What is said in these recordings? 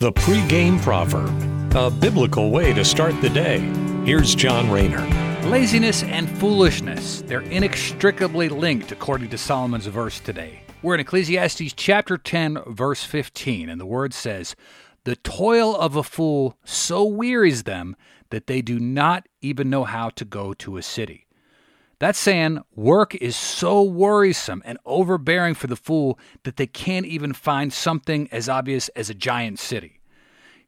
The pregame proverb, a biblical way to start the day. Here's John Rayner. Laziness and foolishness, they're inextricably linked, according to Solomon's verse today. We're in Ecclesiastes chapter 10, verse 15, and the word says, The toil of a fool so wearies them that they do not even know how to go to a city. That's saying work is so worrisome and overbearing for the fool that they can't even find something as obvious as a giant city.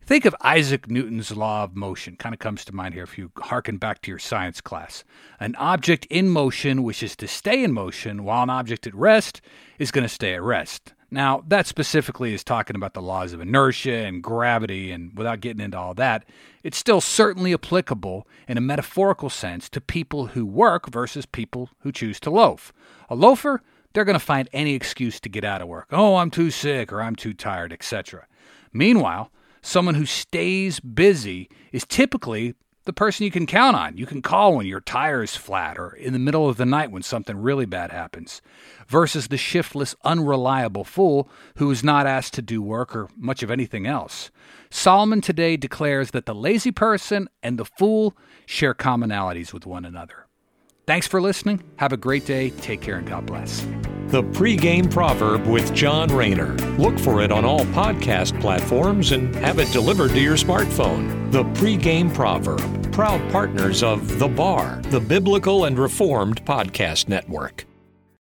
Think of Isaac Newton's law of motion, kind of comes to mind here if you harken back to your science class. An object in motion wishes to stay in motion, while an object at rest is going to stay at rest. Now, that specifically is talking about the laws of inertia and gravity, and without getting into all that, it's still certainly applicable in a metaphorical sense to people who work versus people who choose to loaf. A loafer, they're going to find any excuse to get out of work. Oh, I'm too sick or I'm too tired, etc. Meanwhile, someone who stays busy is typically the person you can count on. You can call when your tire is flat or in the middle of the night when something really bad happens, versus the shiftless, unreliable fool who is not asked to do work or much of anything else. Solomon today declares that the lazy person and the fool share commonalities with one another. Thanks for listening. Have a great day. Take care and God bless. The pregame proverb with John Rayner. Look for it on all podcast platforms and have it delivered to your smartphone. The pregame proverb, proud partners of The Bar, the Biblical and Reformed Podcast Network.